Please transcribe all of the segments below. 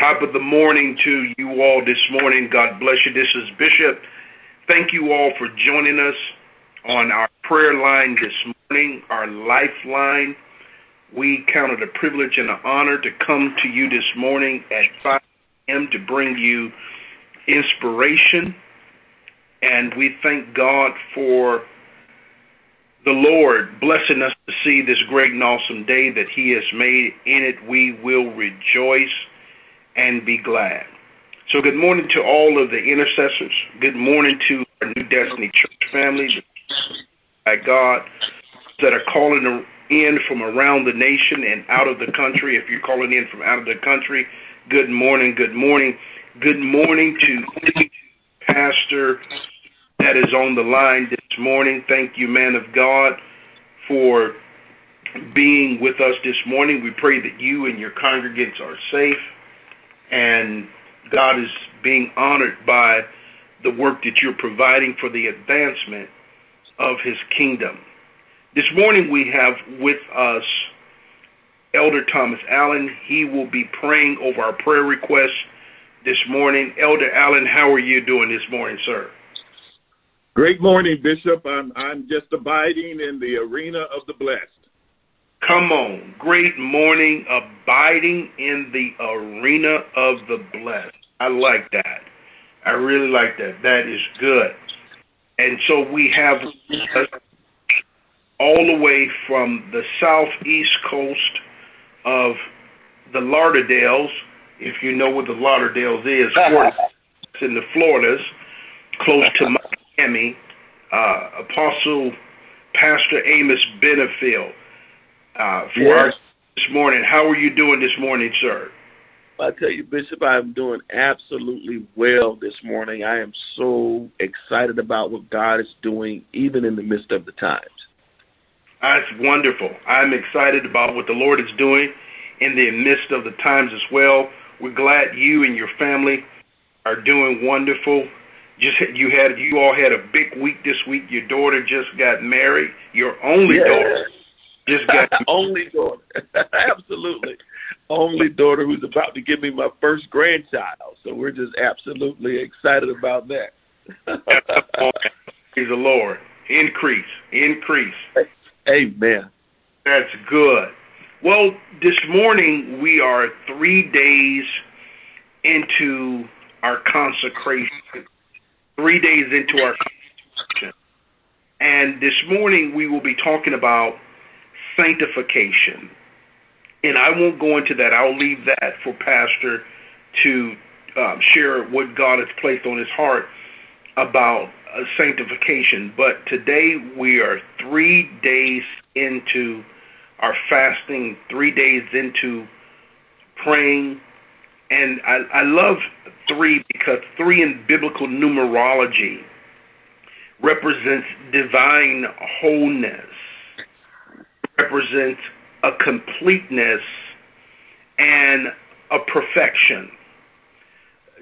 Top of the morning to you all this morning. God bless you. This is Bishop. Thank you all for joining us on our prayer line this morning, our lifeline. We count it a privilege and an honor to come to you this morning at 5 a.m. to bring you inspiration. And we thank God for the Lord blessing us to see this great and awesome day that He has made. In it, we will rejoice and be glad. So, good morning to all of the intercessors. Good morning to our New Destiny Church family, by God, that are calling in from around the nation and out of the country. If you're calling in from out of the country, good morning, good morning. Good morning to Pastor that is on the line this morning. Thank you, man of God, for being with us this morning. We pray that you and your congregants are safe and God is being honored by the work that you're providing for the advancement of his kingdom. This morning we have with us Elder Thomas Allen. He will be praying over our prayer requests this morning. Elder Allen, how are you doing this morning, sir? Great morning, Bishop. I'm I'm just abiding in the arena of the blessed. Come on. Great morning, abiding in the arena of the blessed. I like that. I really like that. That is good. And so we have all the way from the southeast coast of the Lauderdales, if you know what the Lauderdales is, it's in the Floridas, close to Miami, uh, Apostle Pastor Amos Benefield uh, for yes. our this morning. How are you doing this morning, sir? I tell you, Bishop, I'm doing absolutely well this morning. I am so excited about what God is doing, even in the midst of the times. That's wonderful. I'm excited about what the Lord is doing in the midst of the times as well. We're glad you and your family are doing wonderful. Just you had you all had a big week this week. Your daughter just got married. Your only yes. daughter just got only daughter. absolutely. Only daughter who's about to give me my first grandchild. So we're just absolutely excited about that. Praise the Lord. Increase. Increase. Amen. That's good. Well, this morning we are three days into our consecration. Three days into our consecration. And this morning we will be talking about sanctification. And I won't go into that. I'll leave that for Pastor to um, share what God has placed on his heart about uh, sanctification. But today we are three days into our fasting, three days into praying. And I, I love three because three in biblical numerology represents divine wholeness represents a completeness and a perfection.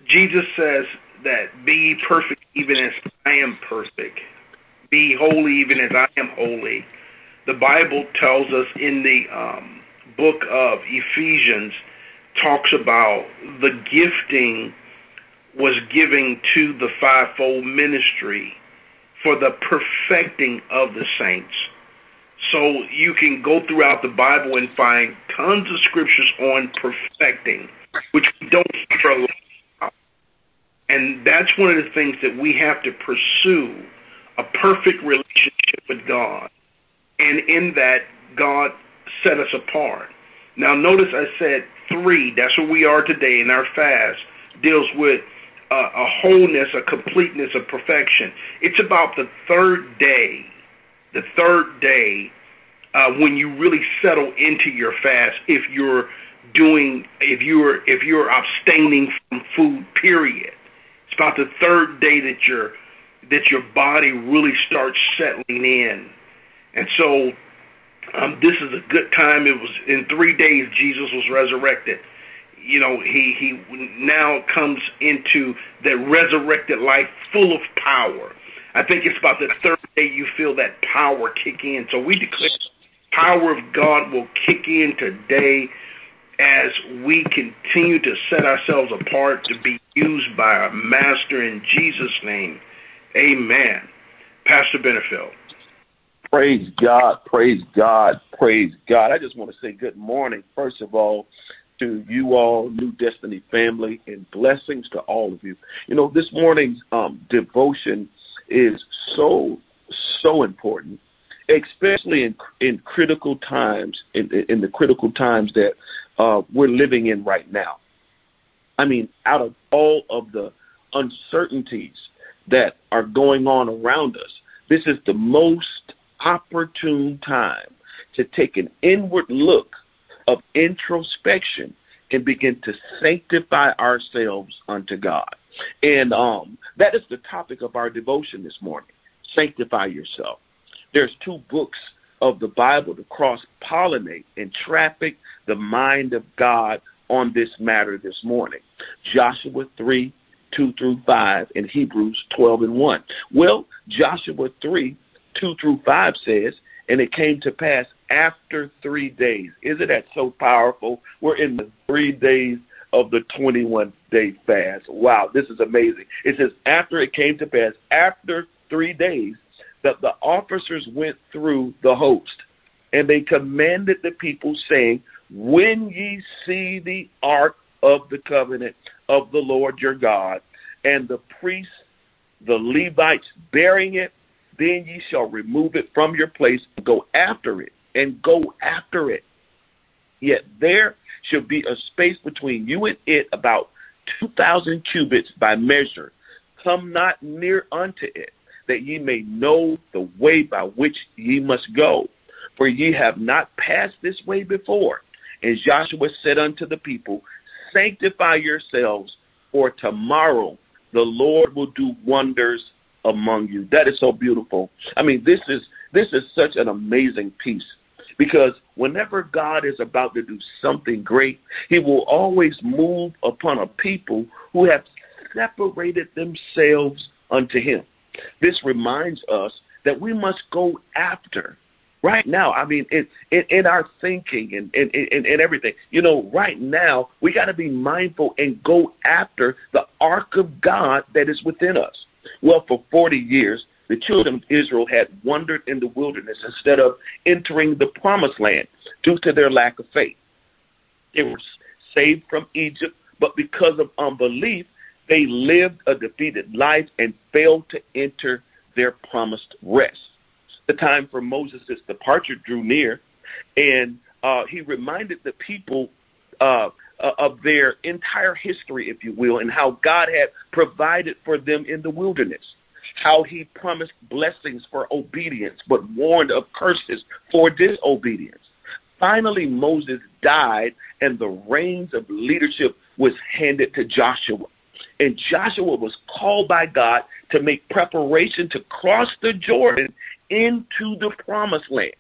Jesus says that be perfect even as I am perfect. Be holy even as I am holy. The Bible tells us in the um, book of Ephesians, talks about the gifting was given to the fivefold ministry for the perfecting of the saints. So you can go throughout the Bible and find tons of scriptures on perfecting, which we don't hear a lot about. And that's one of the things that we have to pursue a perfect relationship with God. And in that, God set us apart. Now, notice I said three. That's where we are today in our fast. Deals with uh, a wholeness, a completeness, a perfection. It's about the third day the third day uh, when you really settle into your fast if you're doing if you're if you're abstaining from food period. It's about the third day that your that your body really starts settling in. And so um, this is a good time. It was in three days jesus was resurrected. You know he he now comes into that resurrected life full of power I think it's about the third day you feel that power kick in. So we declare power of God will kick in today as we continue to set ourselves apart to be used by our Master in Jesus' name. Amen. Pastor Benefield. Praise God, praise God, praise God. I just want to say good morning, first of all, to you all, New Destiny family, and blessings to all of you. You know, this morning's um, devotion is so, so important, especially in in critical times, in, in the critical times that uh, we're living in right now. I mean, out of all of the uncertainties that are going on around us, this is the most opportune time to take an inward look of introspection and begin to sanctify ourselves unto God. And um, that is the topic of our devotion this morning. Sanctify yourself. There's two books of the Bible to cross pollinate and traffic the mind of God on this matter this morning. Joshua 3 2 through 5 and Hebrews 12 and 1. Well, Joshua 3 2 through 5 says, and it came to pass after three days. Isn't that so powerful? We're in the three days of the 21 day fast. Wow, this is amazing. It says, after it came to pass, after three days, that the officers went through the host, and they commanded the people, saying, When ye see the ark of the covenant of the Lord your God, and the priests, the Levites bearing it, then ye shall remove it from your place and go after it, and go after it. Yet there shall be a space between you and it about two thousand cubits by measure. Come not near unto it, that ye may know the way by which ye must go. For ye have not passed this way before. And Joshua said unto the people, Sanctify yourselves, for tomorrow the Lord will do wonders among you. That is so beautiful. I mean, this is this is such an amazing piece because whenever God is about to do something great, he will always move upon a people who have separated themselves unto him. This reminds us that we must go after right now. I mean, in, in, in our thinking and, and, and, and everything, you know, right now, we got to be mindful and go after the ark of God that is within us. Well, for 40 years, the children of Israel had wandered in the wilderness instead of entering the promised land due to their lack of faith. They were saved from Egypt, but because of unbelief, they lived a defeated life and failed to enter their promised rest. The time for Moses' departure drew near, and uh, he reminded the people uh, uh, of their entire history, if you will, and how God had provided for them in the wilderness. How he promised blessings for obedience, but warned of curses for disobedience. Finally, Moses died, and the reins of leadership was handed to Joshua. And Joshua was called by God to make preparation to cross the Jordan into the promised land,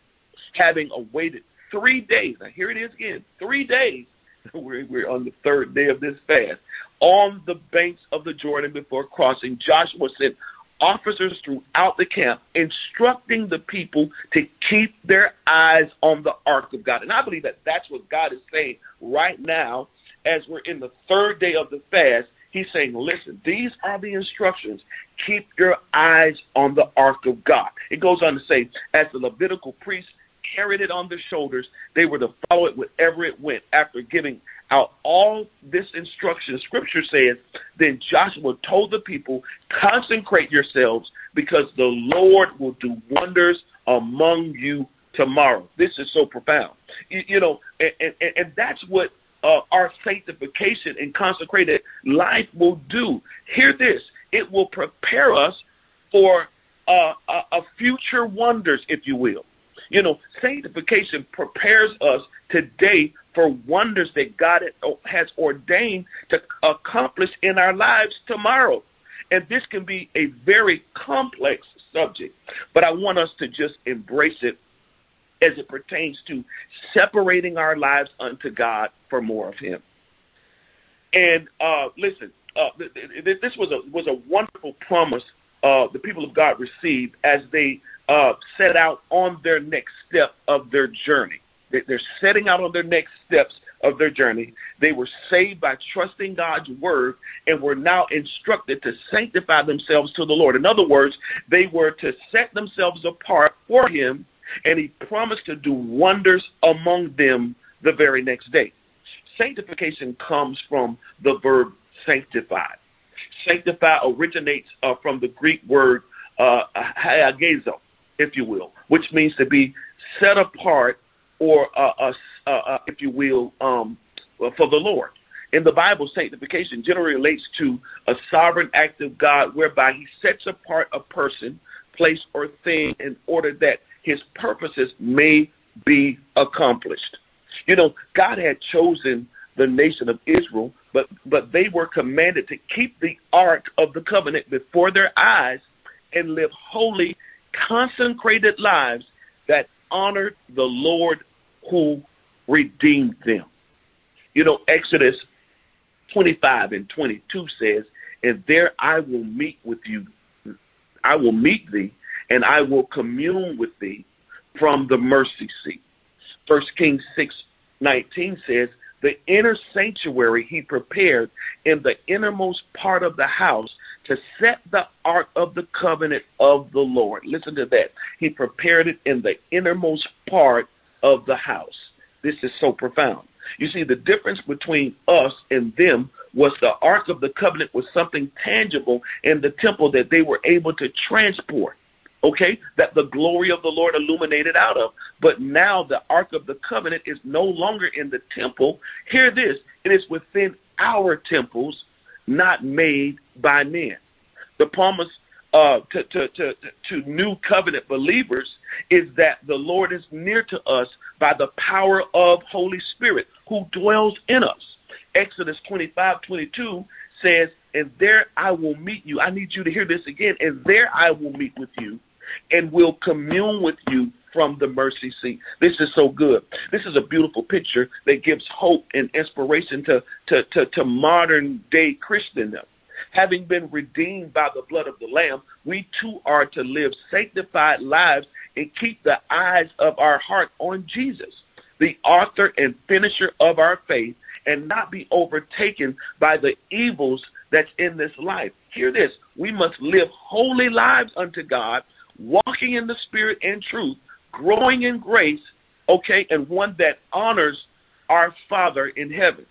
having awaited three days. Now, here it is again three days we're, we're on the third day of this fast. On the banks of the Jordan before crossing, Joshua sent officers throughout the camp instructing the people to keep their eyes on the ark of God. And I believe that that's what God is saying right now as we're in the third day of the fast. He's saying, listen, these are the instructions. Keep your eyes on the ark of God. It goes on to say, as the Levitical priests carried it on their shoulders. They were to follow it wherever it went. After giving out all this instruction, Scripture says, then Joshua told the people, consecrate yourselves because the Lord will do wonders among you tomorrow. This is so profound. You, you know, and, and, and that's what uh, our sanctification and consecrated life will do. Hear this it will prepare us for uh, a, a future wonders, if you will. You know, sanctification prepares us today for wonders that God has ordained to accomplish in our lives tomorrow. And this can be a very complex subject, but I want us to just embrace it as it pertains to separating our lives unto God for more of Him. And uh, listen, uh, this was a was a wonderful promise uh, the people of God received as they uh, set out on their next step of their journey. They're setting out on their next steps of their journey. They were saved by trusting God's word and were now instructed to sanctify themselves to the Lord. In other words, they were to set themselves apart for Him, and He promised to do wonders among them the very next day. Sanctification comes from the verb sanctify. Sanctify originates uh, from the Greek word uh, if you will, which means to be set apart or, uh, uh, uh, uh, if you will, um, for the Lord. In the Bible, sanctification generally relates to a sovereign act of God whereby He sets apart a person, place, or thing in order that His purposes may be accomplished. You know, God had chosen the nation of Israel, but but they were commanded to keep the ark of the covenant before their eyes and live holy, consecrated lives that honored the Lord who redeemed them. You know, Exodus 25 and 22 says, And there I will meet with you, I will meet thee, and I will commune with thee from the mercy seat. First Kings 6 19 says, The inner sanctuary he prepared in the innermost part of the house to set the ark of the covenant of the Lord. Listen to that. He prepared it in the innermost part of the house. This is so profound. You see, the difference between us and them was the Ark of the Covenant was something tangible in the temple that they were able to transport. Okay, that the glory of the Lord illuminated out of. But now the Ark of the Covenant is no longer in the temple. Hear this it is within our temples, not made by men. The promise uh, to, to, to, to new covenant believers is that the Lord is near to us by the power of Holy Spirit who dwells in us. Exodus 25 22 says, And there I will meet you. I need you to hear this again. And there I will meet with you and will commune with you from the mercy seat. This is so good. This is a beautiful picture that gives hope and inspiration to, to, to, to modern day Christendom. Having been redeemed by the blood of the Lamb, we too are to live sanctified lives and keep the eyes of our heart on Jesus, the author and finisher of our faith, and not be overtaken by the evils that's in this life. Hear this we must live holy lives unto God, walking in the Spirit and truth, growing in grace, okay, and one that honors our Father in heaven.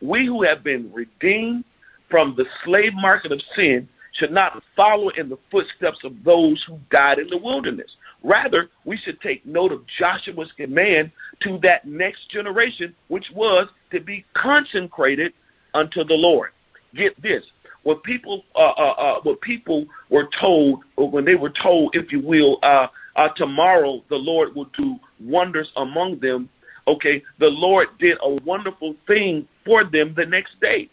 We who have been redeemed, from the slave market of sin should not follow in the footsteps of those who died in the wilderness. Rather, we should take note of Joshua's command to that next generation, which was to be consecrated unto the Lord. Get this: when people, uh, uh, uh, people were told, or when they were told, if you will, uh, uh, tomorrow the Lord will do wonders among them. Okay, the Lord did a wonderful thing for them the next day.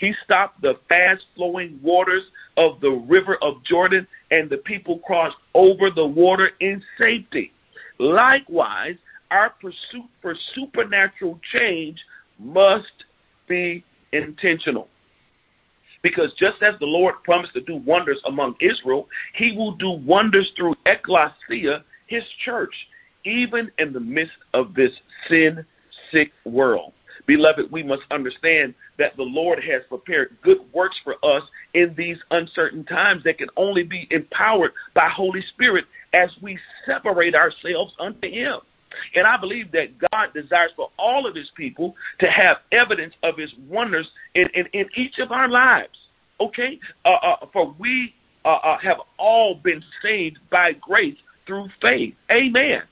He stopped the fast flowing waters of the river of Jordan, and the people crossed over the water in safety. Likewise, our pursuit for supernatural change must be intentional. Because just as the Lord promised to do wonders among Israel, he will do wonders through ecclesia, his church, even in the midst of this sin sick world. Beloved, we must understand that the Lord has prepared good works for us in these uncertain times that can only be empowered by Holy Spirit as we separate ourselves unto Him. And I believe that God desires for all of His people to have evidence of His wonders in, in, in each of our lives. Okay? Uh, uh, for we uh, uh have all been saved by grace through faith. Amen.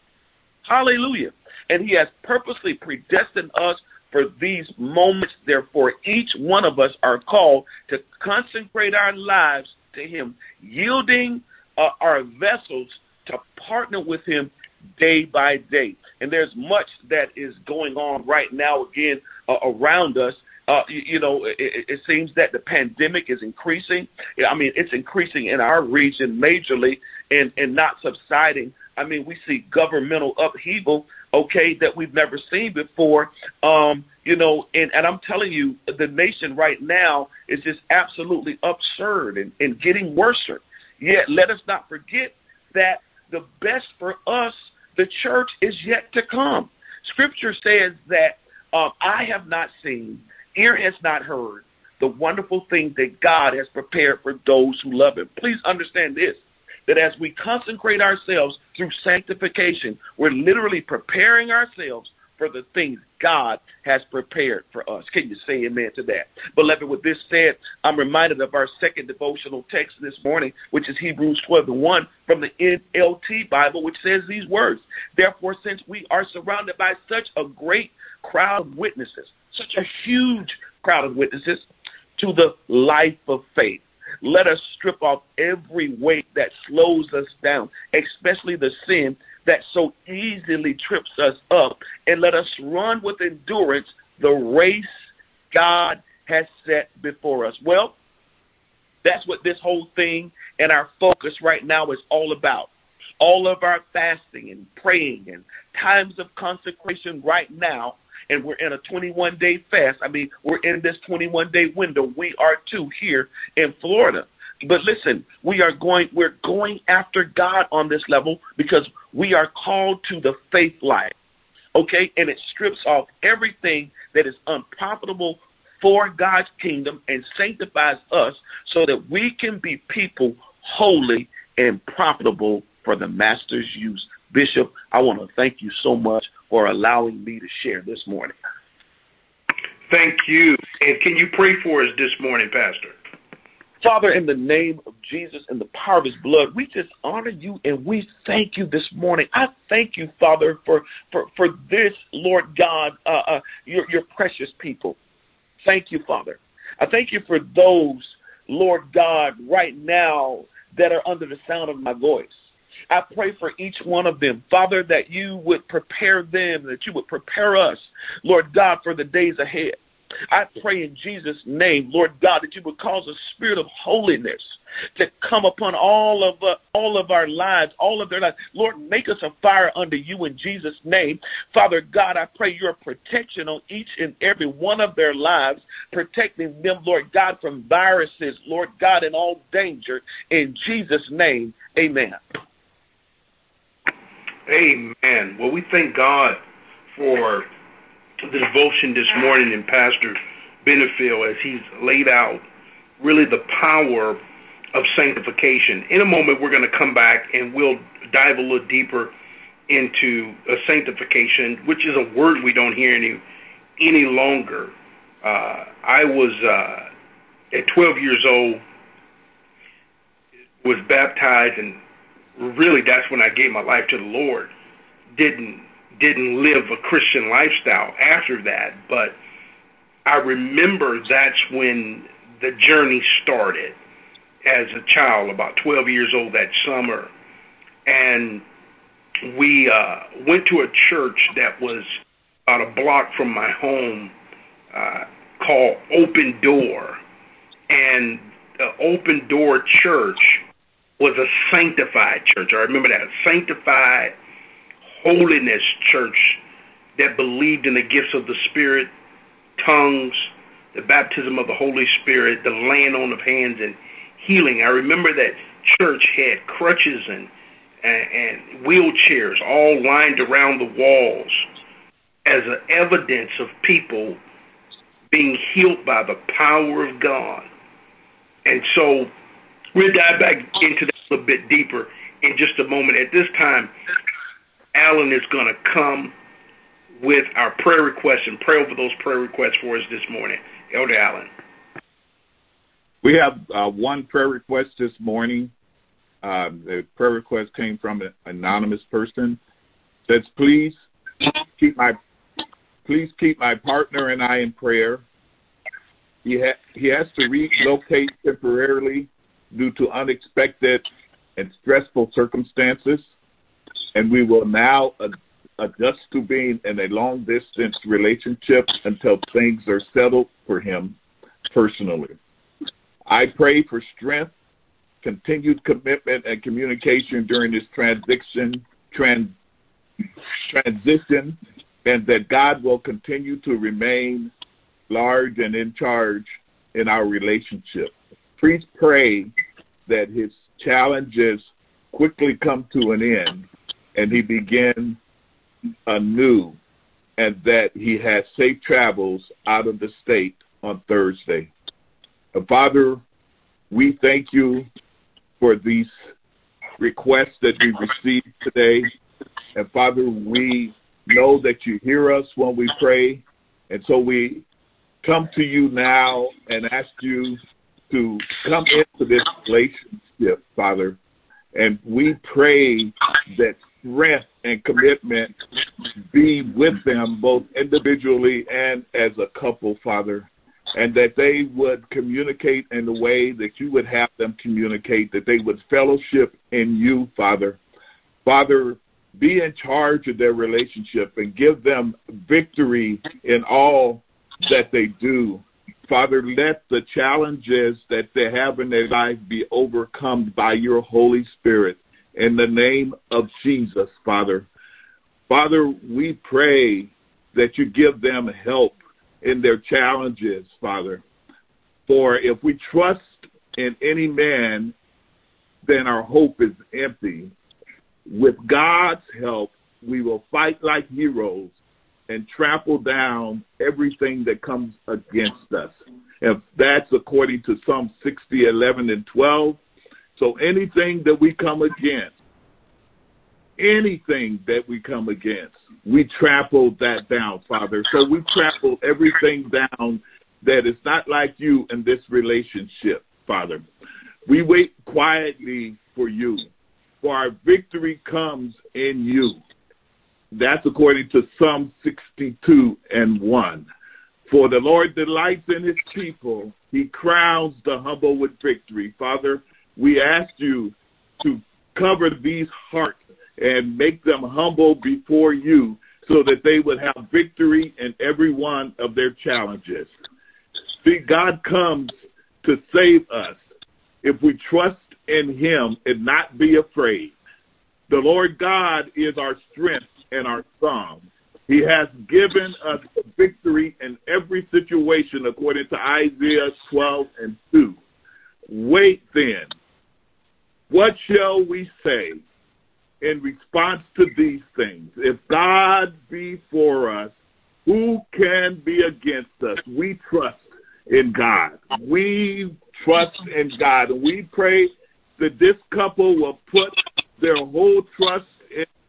Hallelujah. And He has purposely predestined us for these moments, therefore, each one of us are called to consecrate our lives to Him, yielding uh, our vessels to partner with Him day by day. And there's much that is going on right now, again, uh, around us. Uh, you, you, know, it, it, seems that the pandemic is increasing. I mean, it's increasing in our region majorly and, and not subsiding. I mean, we see governmental upheaval okay, that we've never seen before. Um, you know, and, and I'm telling you, the nation right now is just absolutely absurd and, and getting worse. Yet, let us not forget that the best for us, the church, is yet to come. Scripture says that um, I have not seen, ear has not heard the wonderful things that God has prepared for those who love Him. Please understand this that as we consecrate ourselves through sanctification, we're literally preparing ourselves for the things God has prepared for us. Can you say amen to that? Beloved, with this said, I'm reminded of our second devotional text this morning, which is Hebrews 12 and 1 from the NLT Bible, which says these words Therefore, since we are surrounded by such a great crowd of witnesses, such a huge crowd of witnesses to the life of faith, let us strip off every weight that slows us down, especially the sin that so easily trips us up, and let us run with endurance the race God has set before us. Well, that's what this whole thing and our focus right now is all about. All of our fasting and praying and times of consecration right now, and we're in a 21 day fast. I mean, we're in this 21 day window. We are too here in Florida. But listen, we are going we're going after God on this level because we are called to the faith life. Okay? And it strips off everything that is unprofitable for God's kingdom and sanctifies us so that we can be people holy and profitable for the master's use. Bishop, I want to thank you so much for allowing me to share this morning. Thank you. And can you pray for us this morning, Pastor? Father, in the name of Jesus and the power of his blood, we just honor you and we thank you this morning. I thank you, Father, for, for, for this, Lord God, uh, uh, your, your precious people. Thank you, Father. I thank you for those, Lord God, right now that are under the sound of my voice. I pray for each one of them, Father, that you would prepare them, that you would prepare us, Lord God, for the days ahead. I pray in Jesus' name, Lord God, that you would cause a spirit of holiness to come upon all of uh, all of our lives, all of their lives. Lord, make us a fire under you in Jesus' name. Father God, I pray your protection on each and every one of their lives, protecting them, Lord God, from viruses, Lord God, and all danger. In Jesus' name, amen. Amen. Well, we thank God for the devotion this morning in Pastor Benefield as he's laid out really the power of sanctification. In a moment, we're going to come back and we'll dive a little deeper into a sanctification, which is a word we don't hear any any longer. Uh, I was uh, at 12 years old, was baptized, and really that's when I gave my life to the Lord. Didn't didn't live a Christian lifestyle after that, but I remember that's when the journey started as a child, about 12 years old that summer. And we uh, went to a church that was about a block from my home uh, called Open Door. And the Open Door Church was a sanctified church. I remember that, a sanctified holiness church that believed in the gifts of the Spirit, tongues, the baptism of the Holy Spirit, the laying on of hands, and healing. I remember that church had crutches and, and, wheelchairs all lined around the walls as an evidence of people being healed by the power of God. And so we'll dive back into little bit deeper in just a moment. At this time, Allen is going to come with our prayer requests and pray over those prayer requests for us this morning. Elder Allen. We have uh, one prayer request this morning. Uh, the prayer request came from an anonymous person. It says, "Please keep my please keep my partner and I in prayer. He ha- he has to relocate temporarily due to unexpected and stressful circumstances and we will now adjust to being in a long distance relationship until things are settled for him personally. I pray for strength, continued commitment, and communication during this transition, trans, transition, and that God will continue to remain large and in charge in our relationship. Please pray that his challenges quickly come to an end and he began anew and that he has safe travels out of the state on Thursday. Uh, Father, we thank you for these requests that we received today. And Father, we know that you hear us when we pray. And so we come to you now and ask you to come into this relationship, Father. And we pray that strength and commitment be with them both individually and as a couple, Father. And that they would communicate in the way that you would have them communicate, that they would fellowship in you, Father. Father, be in charge of their relationship and give them victory in all that they do. Father, let the challenges that they have in their life be overcome by your Holy Spirit. In the name of Jesus, Father. Father, we pray that you give them help in their challenges, Father. For if we trust in any man, then our hope is empty. With God's help, we will fight like heroes and trample down everything that comes against us. If that's according to Psalm 60, 11, and 12. So anything that we come against, anything that we come against, we trample that down, Father. So we trample everything down that is not like you in this relationship, Father. We wait quietly for you, for our victory comes in you. That's according to Psalm 62 and 1. For the Lord delights in his people. He crowns the humble with victory. Father, we ask you to cover these hearts and make them humble before you so that they would have victory in every one of their challenges. See, God comes to save us if we trust in him and not be afraid. The Lord God is our strength and our song. He has given us victory in every situation according to Isaiah 12 and 2. Wait then. What shall we say in response to these things? If God be for us, who can be against us? We trust in God. We trust in God. We pray that this couple will put their whole trust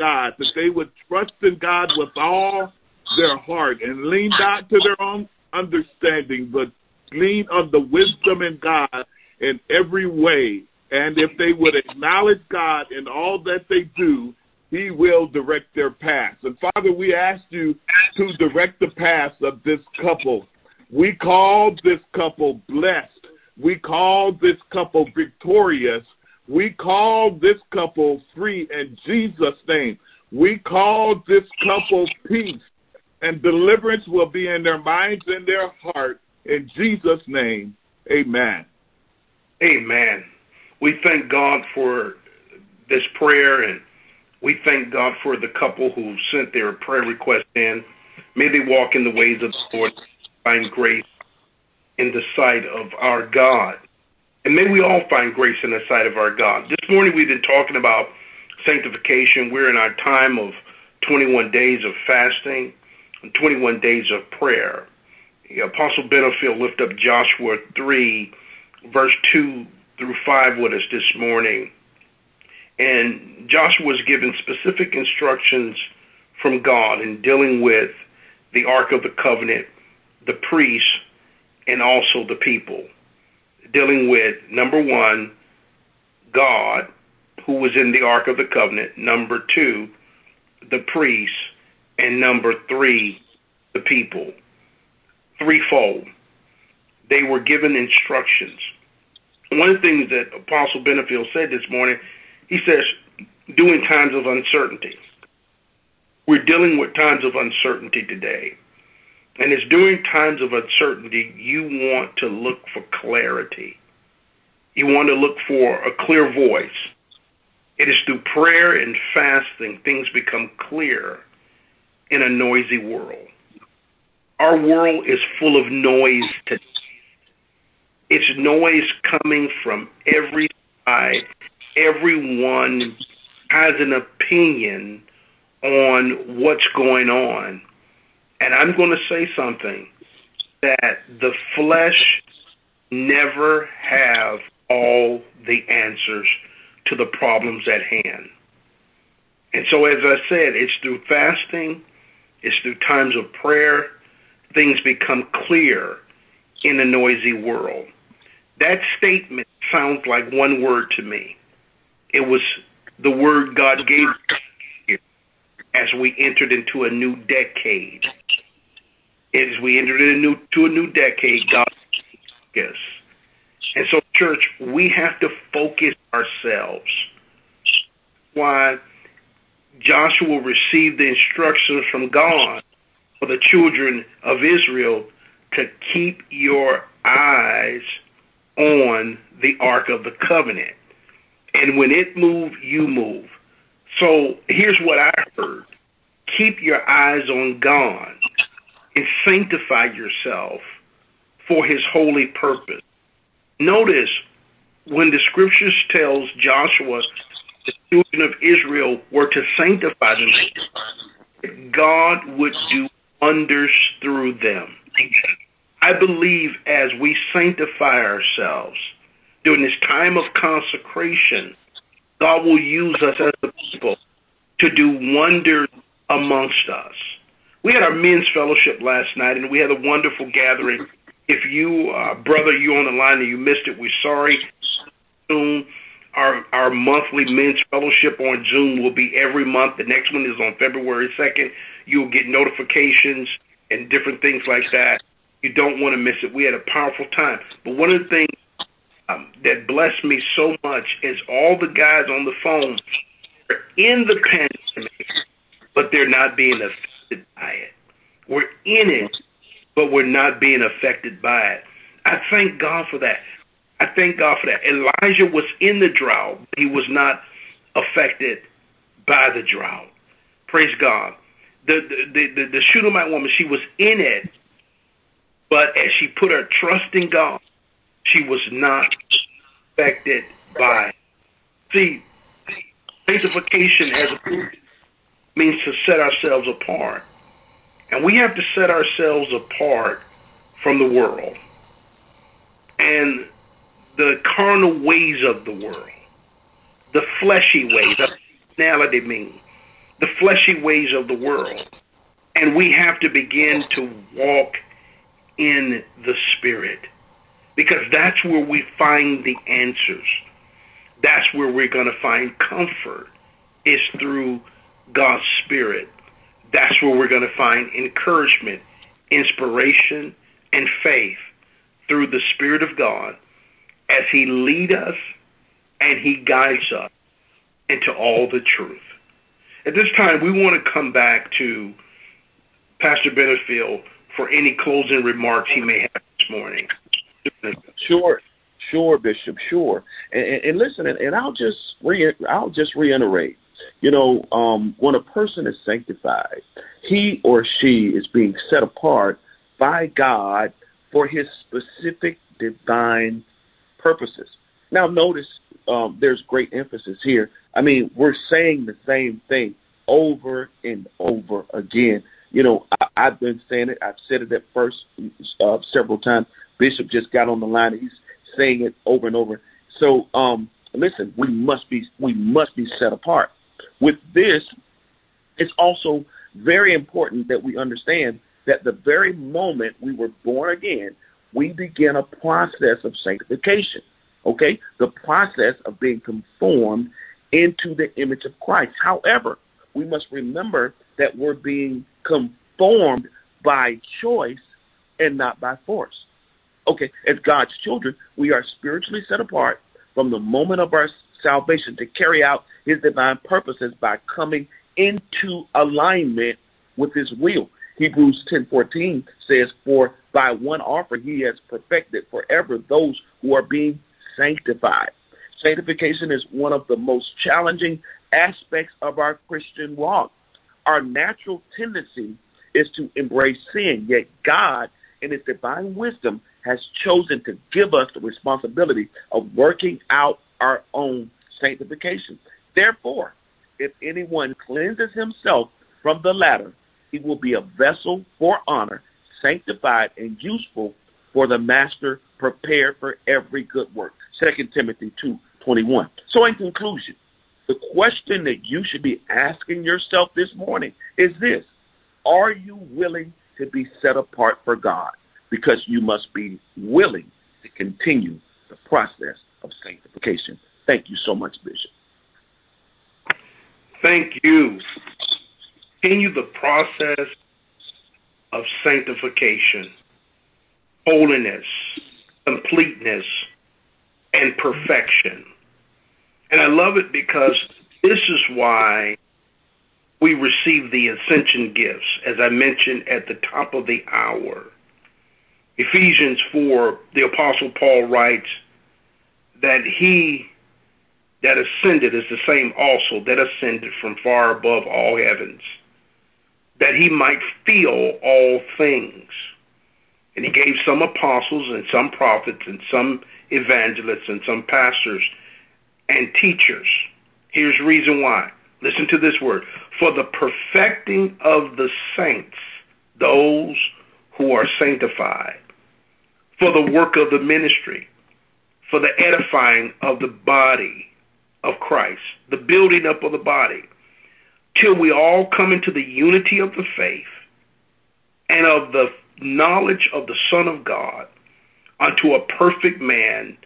God, that they would trust in God with all their heart and lean not to their own understanding, but lean on the wisdom in God in every way. And if they would acknowledge God in all that they do, He will direct their paths. And Father, we ask you to direct the paths of this couple. We call this couple blessed. We call this couple victorious we call this couple free in Jesus' name. We call this couple peace, and deliverance will be in their minds and their heart. In Jesus' name, amen. Amen. We thank God for this prayer, and we thank God for the couple who sent their prayer request in. May they walk in the ways of the Lord, find grace in the sight of our God. And may we all find grace in the sight of our God. This morning we've been talking about sanctification. We're in our time of 21 days of fasting and 21 days of prayer. The Apostle Benefield lift up Joshua 3, verse 2 through 5 with us this morning. And Joshua was given specific instructions from God in dealing with the Ark of the Covenant, the priests, and also the people dealing with number one, God, who was in the Ark of the Covenant, number two, the priests, and number three, the people. Threefold. They were given instructions. One of the things that Apostle Benefield said this morning, he says, during times of uncertainty. We're dealing with times of uncertainty today. And it's during times of uncertainty you want to look for clarity. You want to look for a clear voice. It is through prayer and fasting things become clear in a noisy world. Our world is full of noise today. It's noise coming from every side. Everyone has an opinion on what's going on. And I'm going to say something that the flesh never have all the answers to the problems at hand. And so, as I said, it's through fasting, it's through times of prayer, things become clear in a noisy world. That statement sounds like one word to me. It was the word God gave us as we entered into a new decade. As we entered into a new decade, God us. And so, church, we have to focus ourselves. Why Joshua received the instructions from God for the children of Israel to keep your eyes on the Ark of the Covenant. And when it moved, you move. So here's what I heard keep your eyes on God and sanctify yourself for his holy purpose. Notice when the scriptures tells Joshua the children of Israel were to sanctify themselves, God would do wonders through them. I believe as we sanctify ourselves during this time of consecration, God will use us as a people to do wonders amongst us. We had our men's fellowship last night, and we had a wonderful gathering. If you, uh, brother, you on the line and you missed it, we're sorry. Soon, our our monthly men's fellowship on Zoom will be every month. The next one is on February second. You'll get notifications and different things like that. You don't want to miss it. We had a powerful time. But one of the things um, that blessed me so much is all the guys on the phone are in the pandemic, but they're not being affected by it. We're in it, but we're not being affected by it. I thank God for that. I thank God for that. Elijah was in the drought, but he was not affected by the drought. Praise God. The the the, the Shunammite woman, she was in it, but as she put her trust in God, she was not affected by. It. See, sanctification as a means to set ourselves apart. And we have to set ourselves apart from the world and the carnal ways of the world, the fleshy ways, that's personality mean, the fleshy ways of the world. And we have to begin to walk in the Spirit because that's where we find the answers. That's where we're going to find comfort is through God's Spirit. That's where we're going to find encouragement, inspiration, and faith through the Spirit of God as He lead us and He guides us into all the truth. At this time, we want to come back to Pastor Benefield for any closing remarks he may have this morning. Sure, sure, Bishop, sure. And, and listen, and, and, I'll just re- I'll just reiterate. You know, um, when a person is sanctified, he or she is being set apart by God for His specific divine purposes. Now, notice um, there's great emphasis here. I mean, we're saying the same thing over and over again. You know, I, I've been saying it. I've said it at first uh, several times. Bishop just got on the line. He's saying it over and over. So, um, listen, we must be we must be set apart. With this, it's also very important that we understand that the very moment we were born again, we begin a process of sanctification. Okay? The process of being conformed into the image of Christ. However, we must remember that we're being conformed by choice and not by force. Okay, as God's children, we are spiritually set apart from the moment of our salvation to carry out his divine purposes by coming into alignment with his will. Hebrews 10:14 says, "For by one offering he has perfected forever those who are being sanctified." Sanctification is one of the most challenging aspects of our Christian walk. Our natural tendency is to embrace sin, yet God, in His divine wisdom, has chosen to give us the responsibility of working out our own sanctification. Therefore, if anyone cleanses himself from the latter, he will be a vessel for honor, sanctified and useful for the master, prepared for every good work. 2 Timothy 2 21. So, in conclusion, the question that you should be asking yourself this morning is this Are you willing to be set apart for God? Because you must be willing to continue the process of sanctification. Thank you so much, Bishop. Thank you. Continue the process of sanctification, holiness, completeness, and perfection. And I love it because this is why we receive the ascension gifts, as I mentioned at the top of the hour. Ephesians 4, the Apostle Paul writes that he that ascended is the same also that ascended from far above all heavens, that he might feel all things. And he gave some apostles and some prophets and some evangelists and some pastors and teachers. Here's reason why. Listen to this word. For the perfecting of the saints, those who are sanctified, for the work of the ministry, for the edifying of the body of Christ, the building up of the body, till we all come into the unity of the faith and of the knowledge of the Son of God unto a perfect man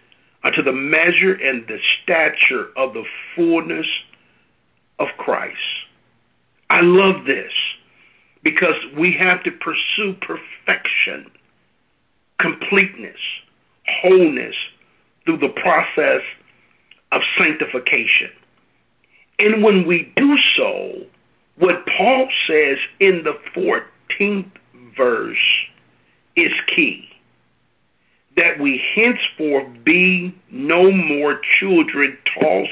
unto the measure and the stature of the fullness of Christ. I love this because we have to pursue perfection, completeness, wholeness through the process of sanctification. And when we do so, what Paul says in the 14th verse is key that we henceforth be no more children tossed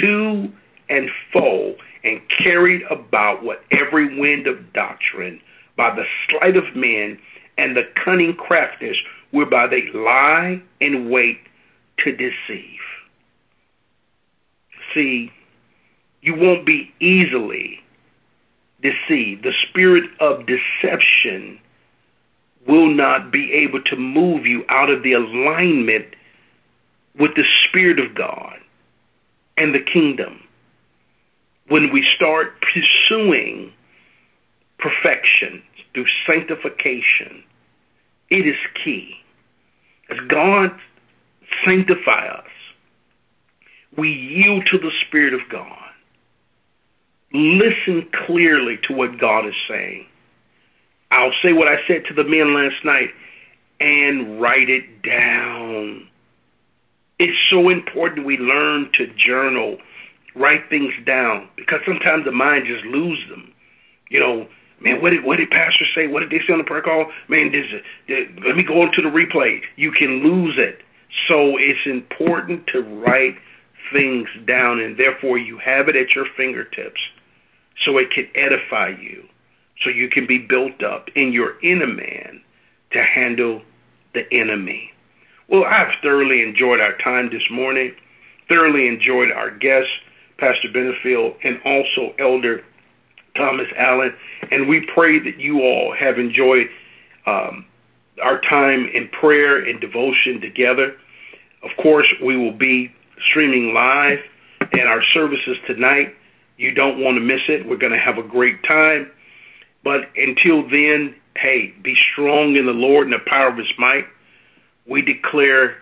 to and fro and carried about with every wind of doctrine by the sleight of men and the cunning craftiness whereby they lie and wait to deceive. See, you won't be easily deceived. The spirit of deception will not be able to move you out of the alignment with the Spirit of God and the kingdom. When we start pursuing perfection through sanctification, it is key. As God sanctify us, we yield to the Spirit of God. Listen clearly to what God is saying I'll say what I said to the men last night and write it down. It's so important we learn to journal, write things down, because sometimes the mind just loses them. You know, man, what did what did pastor say? What did they say on the prayer call? Man, this, this, let me go into the replay. You can lose it. So it's important to write things down, and therefore you have it at your fingertips, so it can edify you so you can be built up in your inner man to handle the enemy. Well, I've thoroughly enjoyed our time this morning, thoroughly enjoyed our guests, Pastor Benefield, and also Elder Thomas Allen, and we pray that you all have enjoyed um, our time in prayer and devotion together. Of course, we will be streaming live at our services tonight. You don't want to miss it. We're going to have a great time. But until then, hey, be strong in the Lord and the power of his might. We declare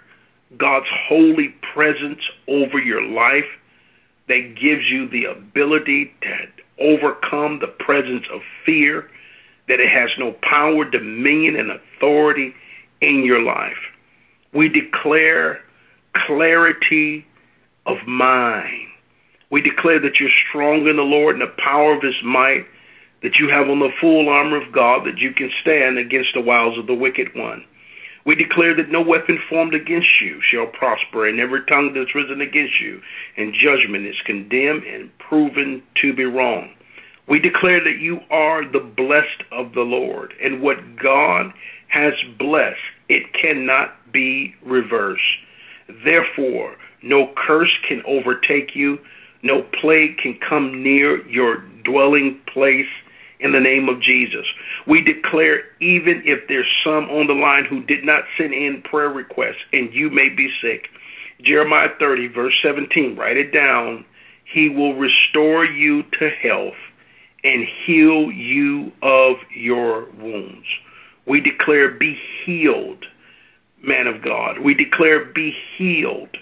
God's holy presence over your life that gives you the ability to overcome the presence of fear, that it has no power, dominion, and authority in your life. We declare clarity of mind. We declare that you're strong in the Lord and the power of his might that you have on the full armor of God, that you can stand against the wiles of the wicked one. We declare that no weapon formed against you shall prosper, and every tongue that's risen against you in judgment is condemned and proven to be wrong. We declare that you are the blessed of the Lord, and what God has blessed, it cannot be reversed. Therefore, no curse can overtake you, no plague can come near your dwelling place in the name of Jesus. We declare, even if there's some on the line who did not send in prayer requests and you may be sick, Jeremiah 30, verse 17, write it down. He will restore you to health and heal you of your wounds. We declare, be healed, man of God. We declare, be healed,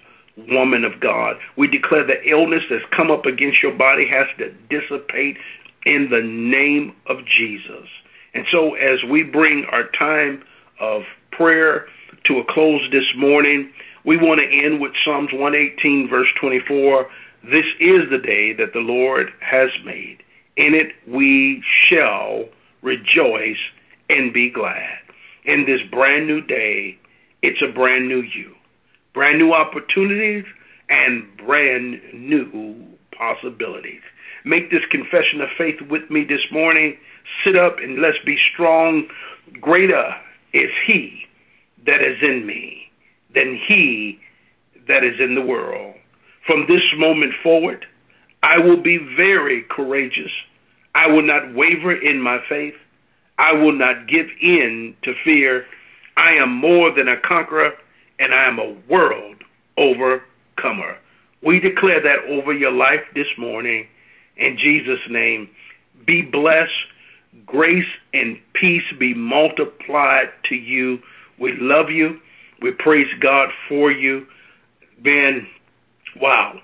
woman of God. We declare the illness that's come up against your body has to dissipate in the name of Jesus. And so, as we bring our time of prayer to a close this morning, we want to end with Psalms 118, verse 24. This is the day that the Lord has made. In it we shall rejoice and be glad. In this brand new day, it's a brand new you, brand new opportunities, and brand new possibilities. Make this confession of faith with me this morning. Sit up and let's be strong. Greater is He that is in me than He that is in the world. From this moment forward, I will be very courageous. I will not waver in my faith. I will not give in to fear. I am more than a conqueror, and I am a world overcomer. We declare that over your life this morning in Jesus' name. Be blessed. Grace and peace be multiplied to you. We love you. We praise God for you. Ben, wow.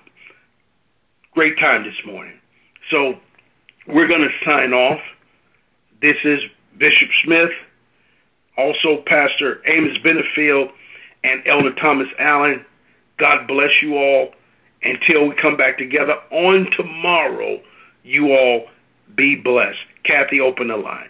Great time this morning. So we're going to sign off. This is Bishop Smith, also Pastor Amos Benefield, and Elder Thomas Allen. God bless you all. Until we come back together on tomorrow, you all be blessed. Kathy, open the line.